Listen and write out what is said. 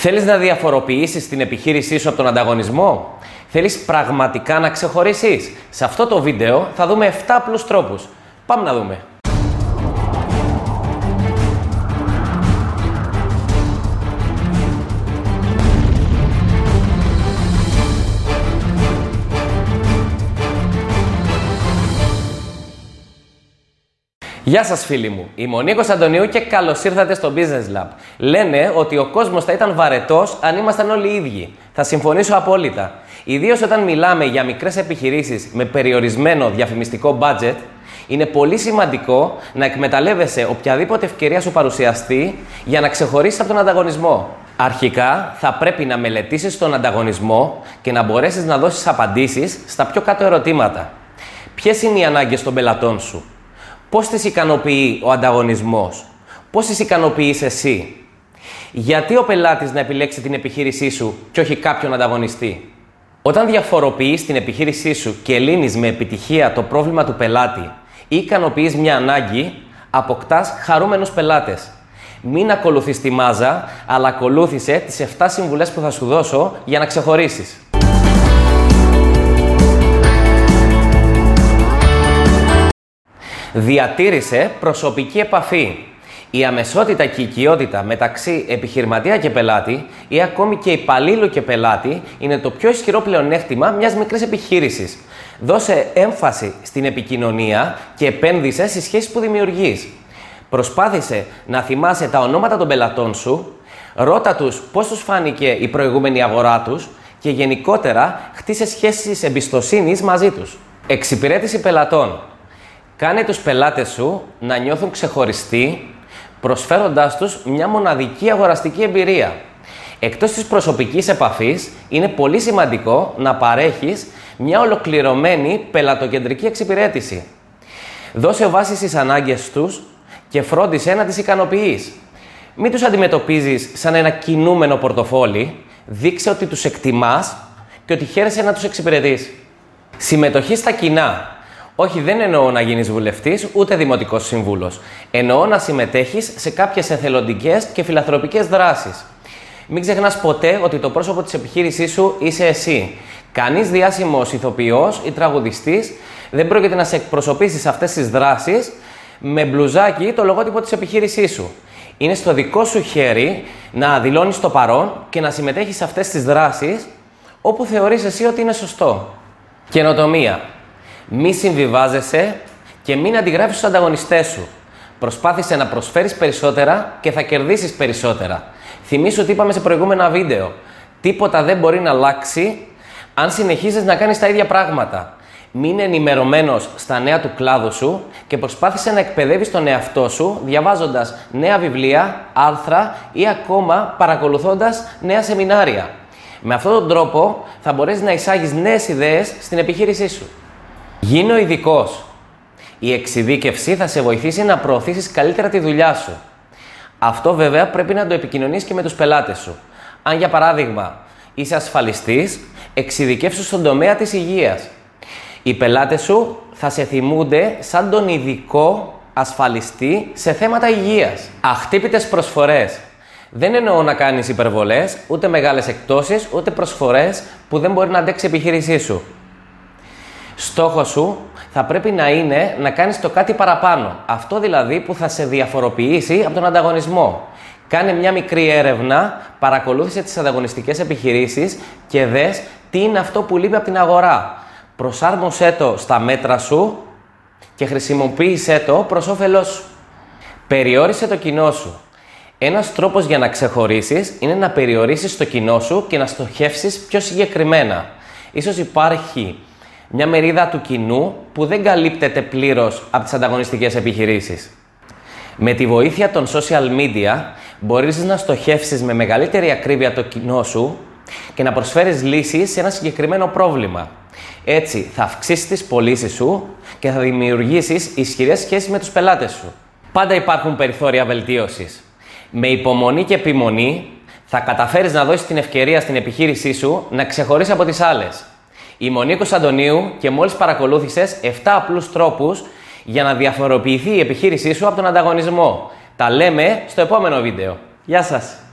Θέλεις να διαφοροποιήσεις την επιχείρησή σου από τον ανταγωνισμό; Θέλεις πραγματικά να ξεχωρίσεις; Σε αυτό το βίντεο θα δούμε 7 απλούς τρόπους. Πάμε να δούμε. Γεια σας φίλοι μου, είμαι ο Νίκος Αντωνίου και καλώς ήρθατε στο Business Lab. Λένε ότι ο κόσμος θα ήταν βαρετός αν ήμασταν όλοι οι ίδιοι. Θα συμφωνήσω απόλυτα. Ιδίως όταν μιλάμε για μικρές επιχειρήσεις με περιορισμένο διαφημιστικό budget, είναι πολύ σημαντικό να εκμεταλλεύεσαι οποιαδήποτε ευκαιρία σου παρουσιαστεί για να ξεχωρίσεις από τον ανταγωνισμό. Αρχικά θα πρέπει να μελετήσεις τον ανταγωνισμό και να μπορέσεις να δώσεις απαντήσεις στα πιο κάτω ερωτήματα. Ποιες είναι οι ανάγκες των πελατών σου, Πώς τις ικανοποιεί ο ανταγωνισμός, πώς τις ικανοποιείς εσύ, γιατί ο πελάτης να επιλέξει την επιχείρησή σου και όχι κάποιον ανταγωνιστή; Όταν διαφοροποιείς την επιχείρησή σου και λύνεις με επιτυχία το πρόβλημα του πελάτη ή ικανοποιείς μια ανάγκη, αποκτάς χαρούμενους πελάτες. Μην ακολουθείς τη μάζα, αλλά ακολούθησε τις 7 συμβουλές που θα σου δώσω για να ξεχωρίσεις. Διατήρησε προσωπική επαφή. Η αμεσότητα και η οικειότητα μεταξύ επιχειρηματία και πελάτη ή ακόμη και υπαλλήλου και πελάτη είναι το πιο ισχυρό πλεονέκτημα μιας μικρής επιχείρησης. Δώσε έμφαση στην επικοινωνία και επένδυσε στις σχέσεις που δημιουργείς. Προσπάθησε να θυμάσαι τα ονόματα των πελατών σου, ρώτα τους πώς τους φάνηκε η προηγούμενη αγορά τους και γενικότερα χτίσε σχέσεις εμπιστοσύνης μαζί τους. Εξυπηρέτηση πελατών. Κάνε τους πελάτες σου να νιώθουν ξεχωριστοί, προσφέροντάς τους μια μοναδική αγοραστική εμπειρία. Εκτός της προσωπικής επαφής, είναι πολύ σημαντικό να παρέχεις μια ολοκληρωμένη πελατοκεντρική εξυπηρέτηση. Δώσε βάση στις ανάγκες τους και φρόντισε να τις ικανοποιείς. Μην τους αντιμετωπίζεις σαν ένα κινούμενο πορτοφόλι, δείξε ότι τους εκτιμάς και ότι χαίρεσαι να τους εξυπηρετείς. Συμμετοχή στα κοινά. Όχι, δεν εννοώ να γίνεις βουλευτής ούτε δημοτικός σύμβουλος. Εννοώ να συμμετέχεις σε κάποιες εθελοντικές και φιλανθρωπικές δράσεις. Μην ξεχνάς ποτέ ότι το πρόσωπο της επιχείρησής σου είσαι εσύ. Κανείς διάσημος ηθοποιός ή τραγουδιστής δεν πρόκειται να σε εκπροσωπήσει σε αυτές τις δράσεις με μπλουζάκι το λογότυπο της επιχείρησής σου. Είναι στο δικό σου χέρι να δηλώνεις το παρόν και να συμμετέχεις σε αυτές τις δράσεις όπου θεωρείς εσύ ότι είναι σωστό. Καινοτομία. Μη συμβιβάζεσαι και μην αντιγράφεις τους ανταγωνιστές σου. Προσπάθησε να προσφέρεις περισσότερα και θα κερδίσεις περισσότερα. Θυμήσου ότι είπαμε σε προηγούμενα βίντεο. Τίποτα δεν μπορεί να αλλάξει αν συνεχίζεις να κάνεις τα ίδια πράγματα. Μην ενημερωμένος στα νέα του κλάδου σου και προσπάθησε να εκπαιδεύεις τον εαυτό σου διαβάζοντας νέα βιβλία, άρθρα ή ακόμα παρακολουθώντας νέα σεμινάρια. Με αυτόν τον τρόπο θα μπορέσεις να εισάγεις νέες ιδέες στην επιχείρησή σου. Γίνω ειδικός. Η εξειδίκευση θα σε βοηθήσει να προωθήσεις καλύτερα τη δουλειά σου. Αυτό βέβαια πρέπει να το επικοινωνείς και με τους πελάτες σου. Αν για παράδειγμα είσαι ασφαλιστής, εξειδικεύσου στον τομέα της υγείας. Οι πελάτες σου θα σε θυμούνται σαν τον ειδικό ασφαλιστή σε θέματα υγείας. Αχτύπητες προσφορές. Δεν εννοώ να κάνεις υπερβολές, ούτε μεγάλες εκτόσεις, ούτε προσφορές που δεν μπορεί να αντέξει η επιχείρησή σου. Στόχος σου θα πρέπει να είναι να κάνεις το κάτι παραπάνω. Αυτό δηλαδή που θα σε διαφοροποιήσει από τον ανταγωνισμό. Κάνε μια μικρή έρευνα, παρακολούθησε τις ανταγωνιστικές επιχειρήσεις και δες τι είναι αυτό που λείπει από την αγορά. Προσάρμοσέ το στα μέτρα σου και χρησιμοποίησέ το προς όφελός σου. Περιόρισε το κοινό σου. Ένας τρόπος για να ξεχωρίσεις είναι να περιορίσεις το κοινό σου και να στοχεύσεις πιο συγκεκριμένα. Ίσως υπάρχει μια μερίδα του κοινού που δεν καλύπτεται πλήρως από τις ανταγωνιστικές επιχειρήσεις. Με τη βοήθεια των social media μπορείς να στοχεύσεις με μεγαλύτερη ακρίβεια το κοινό σου και να προσφέρεις λύσεις σε ένα συγκεκριμένο πρόβλημα. Έτσι θα αυξήσεις τις πωλήσεις σου και θα δημιουργήσεις ισχυρές σχέσεις με τους πελάτες σου. Πάντα υπάρχουν περιθώρια βελτίωσης. Με υπομονή και επιμονή θα καταφέρεις να δώσεις την ευκαιρία στην επιχείρησή σου να ξεχωρίσει από τις άλλες. Είμαι ο Νίκος Αντωνίου και μόλις παρακολούθησες 7 απλούς τρόπους για να διαφοροποιηθεί η επιχείρησή σου από τον ανταγωνισμό. Τα λέμε στο επόμενο βίντεο. Γεια σας!